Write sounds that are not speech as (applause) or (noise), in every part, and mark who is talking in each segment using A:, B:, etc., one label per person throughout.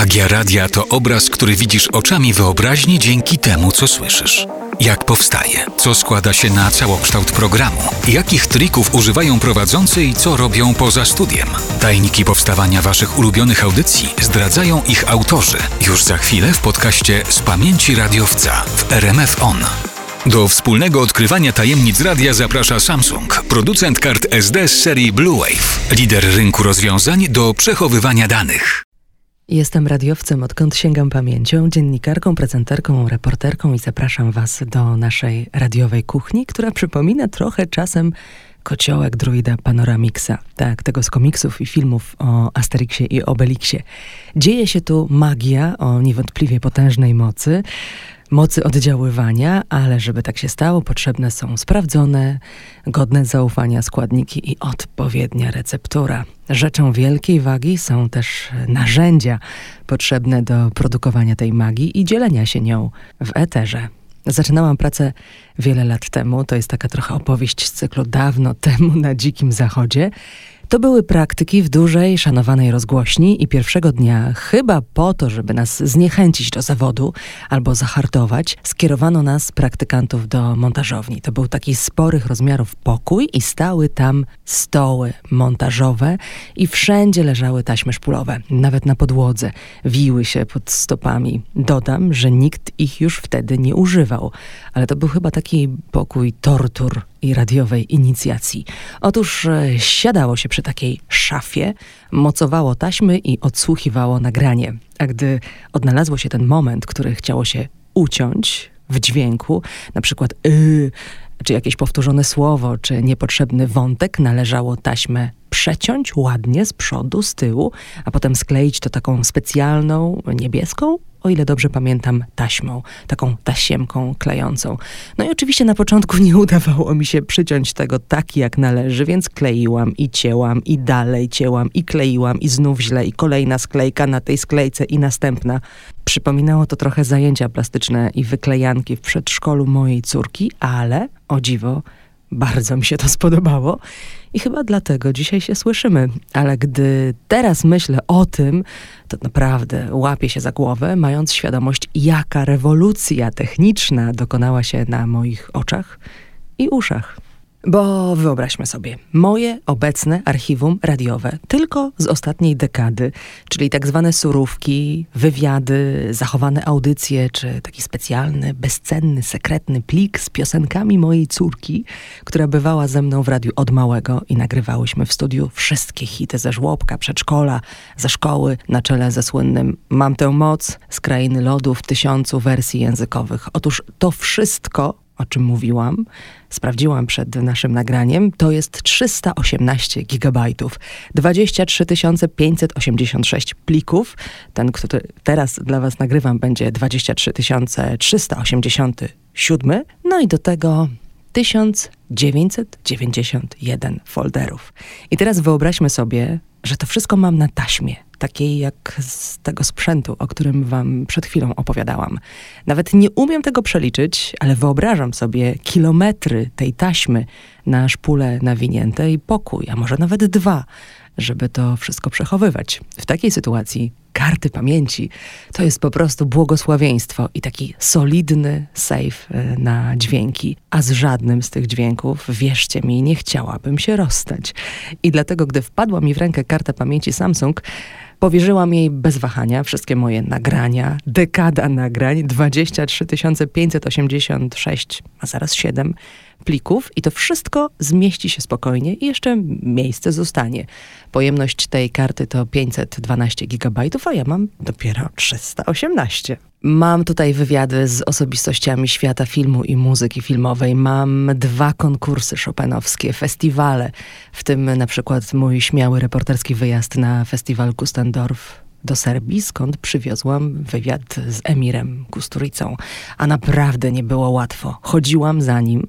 A: Magia radia to obraz, który widzisz oczami wyobraźni dzięki temu, co słyszysz. Jak powstaje, co składa się na całokształt programu, jakich trików używają prowadzący i co robią poza studiem. Tajniki powstawania Waszych ulubionych audycji zdradzają ich autorzy już za chwilę w podcaście Z pamięci radiowca w RMF On. Do wspólnego odkrywania tajemnic radia zaprasza Samsung, producent kart SD z serii Blue Wave, lider rynku rozwiązań do przechowywania danych.
B: Jestem radiowcem, odkąd sięgam pamięcią, dziennikarką, prezenterką, reporterką i zapraszam Was do naszej radiowej kuchni, która przypomina trochę czasem kociołek druida Panoramixa. Tak, tego z komiksów i filmów o Asterixie i Obelixie. Dzieje się tu magia o niewątpliwie potężnej mocy mocy oddziaływania, ale żeby tak się stało, potrzebne są sprawdzone, godne zaufania składniki i odpowiednia receptura. Rzeczą wielkiej wagi są też narzędzia potrzebne do produkowania tej magii i dzielenia się nią w eterze. Zaczynałam pracę wiele lat temu, to jest taka trochę opowieść z cyklu dawno temu na Dzikim Zachodzie. To były praktyki w dużej, szanowanej rozgłośni i pierwszego dnia, chyba po to, żeby nas zniechęcić do zawodu albo zahartować, skierowano nas, praktykantów, do montażowni. To był taki sporych rozmiarów pokój i stały tam stoły montażowe i wszędzie leżały taśmy szpulowe, nawet na podłodze, wiły się pod stopami. Dodam, że nikt ich już wtedy nie używał, ale to był chyba taki pokój tortur i radiowej inicjacji. Otóż e, siadało się przy takiej szafie, mocowało taśmy i odsłuchiwało nagranie. A gdy odnalazło się ten moment, który chciało się uciąć w dźwięku, na przykład yy, czy jakieś powtórzone słowo, czy niepotrzebny wątek, należało taśmę przeciąć ładnie z przodu, z tyłu, a potem skleić to taką specjalną, niebieską o ile dobrze pamiętam, taśmą, taką tasiemką klejącą. No i oczywiście na początku nie udawało mi się przyciąć tego tak jak należy, więc kleiłam i cięłam i dalej cięłam i kleiłam i znów źle i kolejna sklejka na tej sklejce i następna. Przypominało to trochę zajęcia plastyczne i wyklejanki w przedszkolu mojej córki, ale o dziwo bardzo mi się to spodobało i chyba dlatego dzisiaj się słyszymy. Ale gdy teraz myślę o tym, to naprawdę łapię się za głowę, mając świadomość, jaka rewolucja techniczna dokonała się na moich oczach i uszach. Bo wyobraźmy sobie, moje obecne archiwum radiowe tylko z ostatniej dekady, czyli tak zwane surówki, wywiady, zachowane audycje, czy taki specjalny, bezcenny, sekretny plik z piosenkami mojej córki, która bywała ze mną w radiu od małego i nagrywałyśmy w studiu wszystkie hity ze żłobka, przedszkola, ze szkoły, na czele ze słynnym Mam tę moc z krainy lodu w tysiącu wersji językowych. Otóż to wszystko o czym mówiłam, sprawdziłam przed naszym nagraniem, to jest 318 gigabajtów, 23 586 plików. Ten, który teraz dla Was nagrywam, będzie 23 387. No i do tego 1991 folderów. I teraz wyobraźmy sobie, że to wszystko mam na taśmie, takiej jak z tego sprzętu, o którym wam przed chwilą opowiadałam. Nawet nie umiem tego przeliczyć, ale wyobrażam sobie kilometry tej taśmy na szpule nawinięte i pokój, a może nawet dwa, żeby to wszystko przechowywać. W takiej sytuacji karty pamięci to jest po prostu błogosławieństwo i taki solidny safe e, na dźwięki. A z żadnym z tych dźwięków, wierzcie mi, nie chciałabym się rozstać. I dlatego, gdy wpadła mi w rękę karta pamięci Samsung, Powierzyłam jej bez wahania wszystkie moje nagrania, dekada nagrań, 23 586, a zaraz 7 plików i to wszystko zmieści się spokojnie i jeszcze miejsce zostanie. Pojemność tej karty to 512 GB, a ja mam dopiero 318. Mam tutaj wywiady z osobistościami świata filmu i muzyki filmowej. Mam dwa konkursy chopinowskie, festiwale, w tym na przykład mój śmiały reporterski wyjazd na festiwal Kustendorf do Serbii, skąd przywiozłam wywiad z Emirem Kusturicą. A naprawdę nie było łatwo. Chodziłam za nim,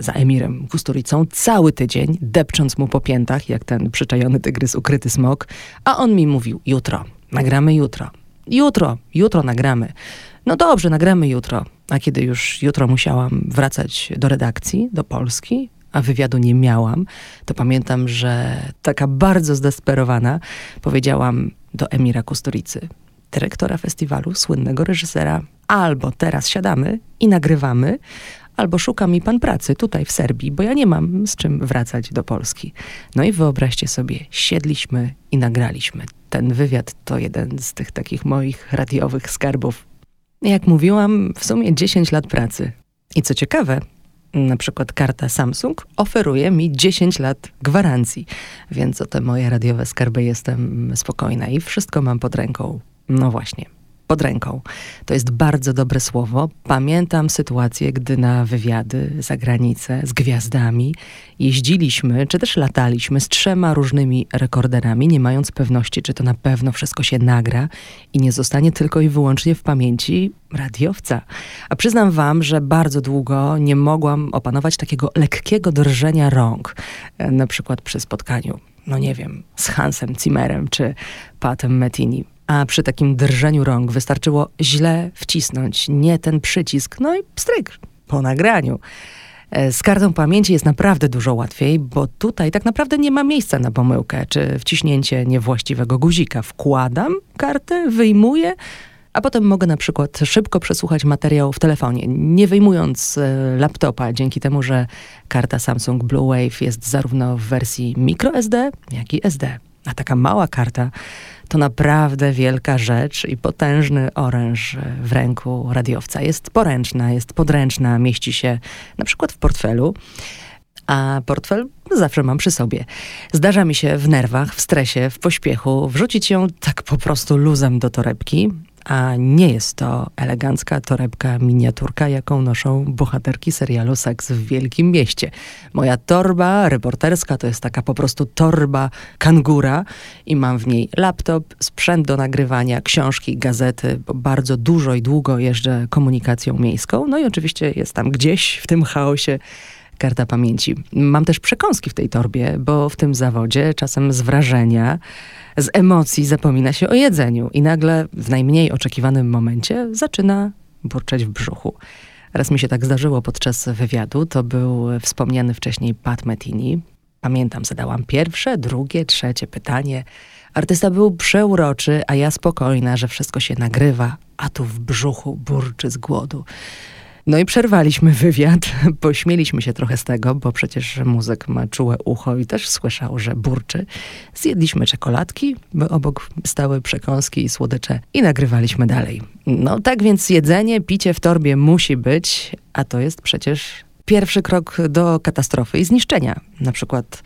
B: za Emirem Kusturicą, cały tydzień, depcząc mu po piętach, jak ten przyczajony tygrys ukryty smok, a on mi mówił, jutro, nagramy jutro, jutro, jutro nagramy. No dobrze, nagramy jutro. A kiedy już jutro musiałam wracać do redakcji, do Polski, a wywiadu nie miałam, to pamiętam, że taka bardzo zdesperowana powiedziałam do Emira Kusturicy. dyrektora festiwalu, słynnego reżysera. Albo teraz siadamy i nagrywamy, albo szuka mi pan pracy tutaj w Serbii, bo ja nie mam z czym wracać do Polski. No i wyobraźcie sobie, siedliśmy i nagraliśmy. Ten wywiad to jeden z tych takich moich radiowych skarbów. Jak mówiłam, w sumie 10 lat pracy. I co ciekawe, na przykład karta Samsung oferuje mi 10 lat gwarancji, więc o te moje radiowe skarby jestem spokojna i wszystko mam pod ręką. No właśnie, pod ręką. To jest bardzo dobre słowo. Pamiętam sytuację, gdy na wywiady za granicę z gwiazdami jeździliśmy, czy też lataliśmy z trzema różnymi rekorderami, nie mając pewności, czy to na pewno wszystko się nagra i nie zostanie tylko i wyłącznie w pamięci radiowca. A przyznam wam, że bardzo długo nie mogłam opanować takiego lekkiego drżenia rąk, e, na przykład przy spotkaniu, no nie wiem, z Hansem Zimmerem czy Patem Metini a przy takim drżeniu rąk wystarczyło źle wcisnąć nie ten przycisk, no i pstryk po nagraniu. E, z kartą pamięci jest naprawdę dużo łatwiej, bo tutaj tak naprawdę nie ma miejsca na pomyłkę czy wciśnięcie niewłaściwego guzika. Wkładam kartę, wyjmuję, a potem mogę na przykład szybko przesłuchać materiał w telefonie, nie wyjmując e, laptopa, dzięki temu, że karta Samsung Blue Wave jest zarówno w wersji microSD, jak i SD. A taka mała karta to naprawdę wielka rzecz i potężny oręż w ręku radiowca. Jest poręczna, jest podręczna, mieści się na przykład w portfelu a portfel zawsze mam przy sobie. Zdarza mi się w nerwach, w stresie, w pośpiechu wrzucić ją tak po prostu luzem do torebki, a nie jest to elegancka torebka miniaturka, jaką noszą bohaterki serialu Seks w Wielkim Mieście. Moja torba reporterska to jest taka po prostu torba kangura i mam w niej laptop, sprzęt do nagrywania, książki, gazety, bo bardzo dużo i długo jeżdżę komunikacją miejską. No i oczywiście jest tam gdzieś w tym chaosie karta pamięci. Mam też przekąski w tej torbie, bo w tym zawodzie czasem z wrażenia, z emocji zapomina się o jedzeniu i nagle w najmniej oczekiwanym momencie zaczyna burczeć w brzuchu. Raz mi się tak zdarzyło podczas wywiadu, to był wspomniany wcześniej Pat Metini. Pamiętam, zadałam pierwsze, drugie, trzecie pytanie. Artysta był przeuroczy, a ja spokojna, że wszystko się nagrywa, a tu w brzuchu burczy z głodu. No i przerwaliśmy wywiad, (laughs) pośmieliśmy się trochę z tego, bo przecież muzyk ma czułe ucho i też słyszał, że burczy. Zjedliśmy czekoladki, bo obok stały przekąski i słodycze i nagrywaliśmy dalej. No tak więc jedzenie, picie w torbie musi być, a to jest przecież pierwszy krok do katastrofy i zniszczenia. Na przykład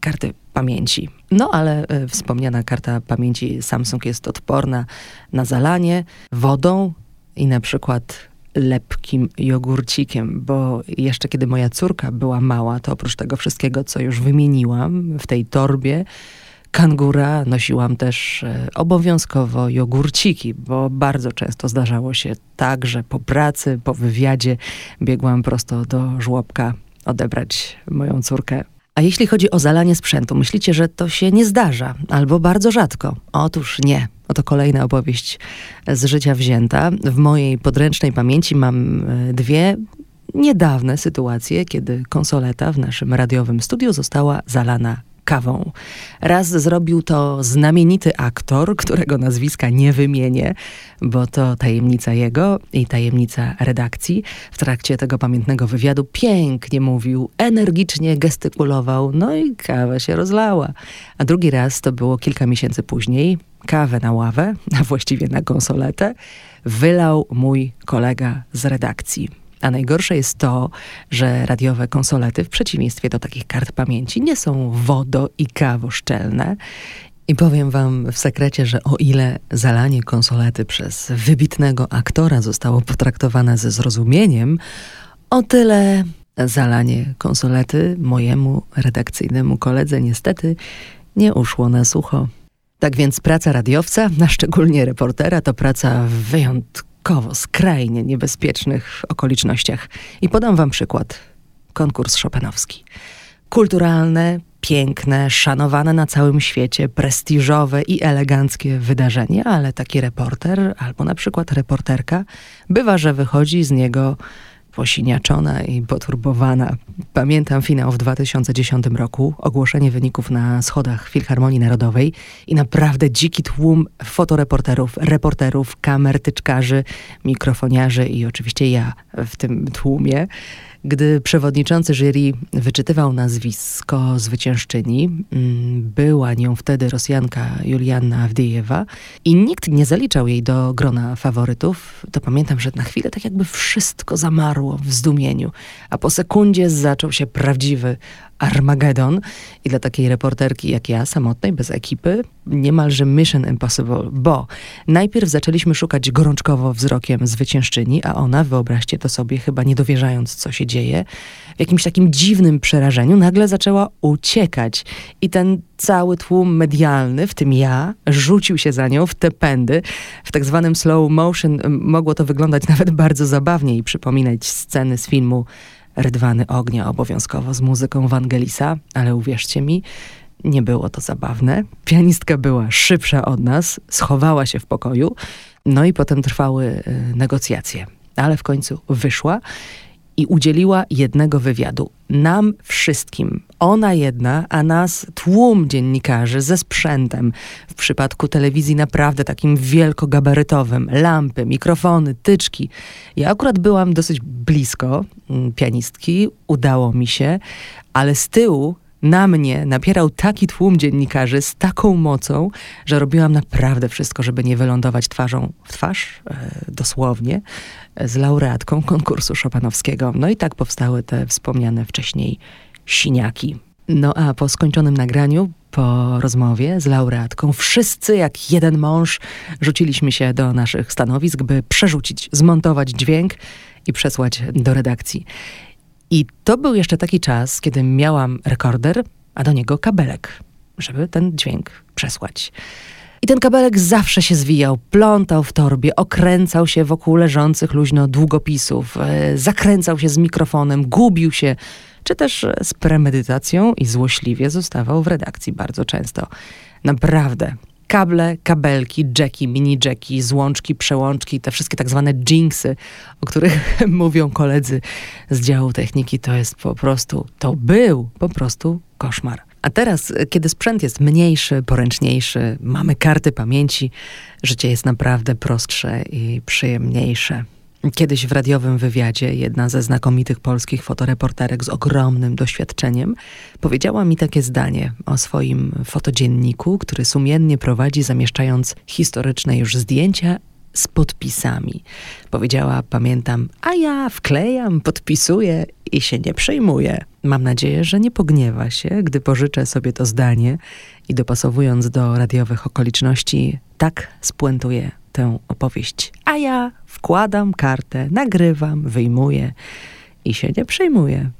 B: karty pamięci. No ale y, wspomniana karta pamięci Samsung jest odporna na zalanie wodą i na przykład lepkim jogurcikiem, bo jeszcze kiedy moja córka była mała, to oprócz tego wszystkiego, co już wymieniłam w tej torbie, kangura nosiłam też e, obowiązkowo jogurciki, bo bardzo często zdarzało się tak, że po pracy, po wywiadzie biegłam prosto do żłobka odebrać moją córkę a jeśli chodzi o zalanie sprzętu, myślicie, że to się nie zdarza albo bardzo rzadko? Otóż nie. Oto kolejna opowieść z życia wzięta. W mojej podręcznej pamięci mam e, dwie niedawne sytuacje, kiedy konsoleta w naszym radiowym studiu została zalana kawą. Raz zrobił to znamienity aktor, którego nazwiska nie wymienię, bo to tajemnica jego i tajemnica redakcji. W trakcie tego pamiętnego wywiadu pięknie mówił, energicznie gestykulował, no i kawa się rozlała. A drugi raz to było kilka miesięcy później. Kawę na ławę, (laughs) a właściwie na konsoletę, wylał mój kolega z redakcji. A najgorsze jest to, że radiowe konsolety, w przeciwieństwie do takich kart pamięci, nie są wodo i kawoszczelne. I powiem wam w sekrecie, że o ile zalanie konsolety przez wybitnego aktora zostało potraktowane ze zrozumieniem, o tyle zalanie konsolety mojemu redakcyjnemu koledze niestety nie uszło na sucho. Tak więc praca radiowca, a szczególnie reportera, to praca wyjątkowo skrajnie niebezpiecznych okolicznościach. I podam wam przykład. Konkurs szopenowski. Kulturalne, piękne, szanowane na całym świecie, prestiżowe i eleganckie wydarzenie, ale taki reporter albo na przykład reporterka bywa, że wychodzi z niego posiniaczona i poturbowana. Pamiętam finał w 2010 roku, ogłoszenie wyników na schodach Filharmonii Narodowej i naprawdę dziki tłum fotoreporterów, reporterów, kamertyczkarzy, mikrofoniarzy i oczywiście ja w tym tłumie. Gdy przewodniczący jury wyczytywał nazwisko zwyciężczyni, mm, była nią wtedy Rosjanka Julianna Awdiejewa i nikt nie zaliczał jej do grona faworytów, to pamiętam, że na chwilę tak jakby wszystko zamarło w zdumieniu, a po sekundzie zaczął się prawdziwy Armagedon i dla takiej reporterki jak ja, samotnej, bez ekipy, niemalże Mission Impossible, bo najpierw zaczęliśmy szukać gorączkowo wzrokiem zwyciężczyni, a ona, wyobraźcie to sobie, chyba nie dowierzając, co się dzieje, w jakimś takim dziwnym przerażeniu nagle zaczęła uciekać i ten cały tłum medialny, w tym ja, rzucił się za nią w te pędy. W tak zwanym slow motion mogło to wyglądać nawet bardzo zabawnie i przypominać sceny z filmu Rydwany ognia obowiązkowo z muzyką Wangelisa, ale uwierzcie mi, nie było to zabawne. Pianistka była szybsza od nas, schowała się w pokoju, no i potem trwały y, negocjacje. Ale w końcu wyszła i udzieliła jednego wywiadu. Nam wszystkim. Ona jedna, a nas tłum dziennikarzy ze sprzętem. W przypadku telewizji naprawdę takim wielkogabarytowym. Lampy, mikrofony, tyczki. Ja akurat byłam dosyć blisko mm, pianistki. Udało mi się, ale z tyłu na mnie napierał taki tłum dziennikarzy z taką mocą, że robiłam naprawdę wszystko, żeby nie wylądować twarzą w twarz, e, dosłownie, z laureatką konkursu szopanowskiego. No i tak powstały te wspomniane wcześniej siniaki. No a po skończonym nagraniu, po rozmowie z laureatką, wszyscy jak jeden mąż rzuciliśmy się do naszych stanowisk, by przerzucić, zmontować dźwięk i przesłać do redakcji. I to był jeszcze taki czas, kiedy miałam rekorder, a do niego kabelek, żeby ten dźwięk przesłać. I ten kabelek zawsze się zwijał, plątał w torbie, okręcał się wokół leżących luźno długopisów, e, zakręcał się z mikrofonem, gubił się, czy też z premedytacją i złośliwie zostawał w redakcji bardzo często. Naprawdę, kable, kabelki, jacki, mini jacki, złączki, przełączki, te wszystkie tak zwane jinxy, o których (laughs) mówią koledzy z działu techniki, to jest po prostu, to był po prostu koszmar. A teraz, kiedy sprzęt jest mniejszy, poręczniejszy, mamy karty pamięci, życie jest naprawdę prostsze i przyjemniejsze. Kiedyś w radiowym wywiadzie jedna ze znakomitych polskich fotoreporterek z ogromnym doświadczeniem powiedziała mi takie zdanie o swoim fotodzienniku, który sumiennie prowadzi, zamieszczając historyczne już zdjęcia z podpisami. Powiedziała, pamiętam, a ja wklejam, podpisuję i się nie przejmuję. Mam nadzieję, że nie pogniewa się, gdy pożyczę sobie to zdanie i dopasowując do radiowych okoliczności, tak spuentuję tę opowieść. A ja wkładam kartę, nagrywam, wyjmuję i się nie przejmuję.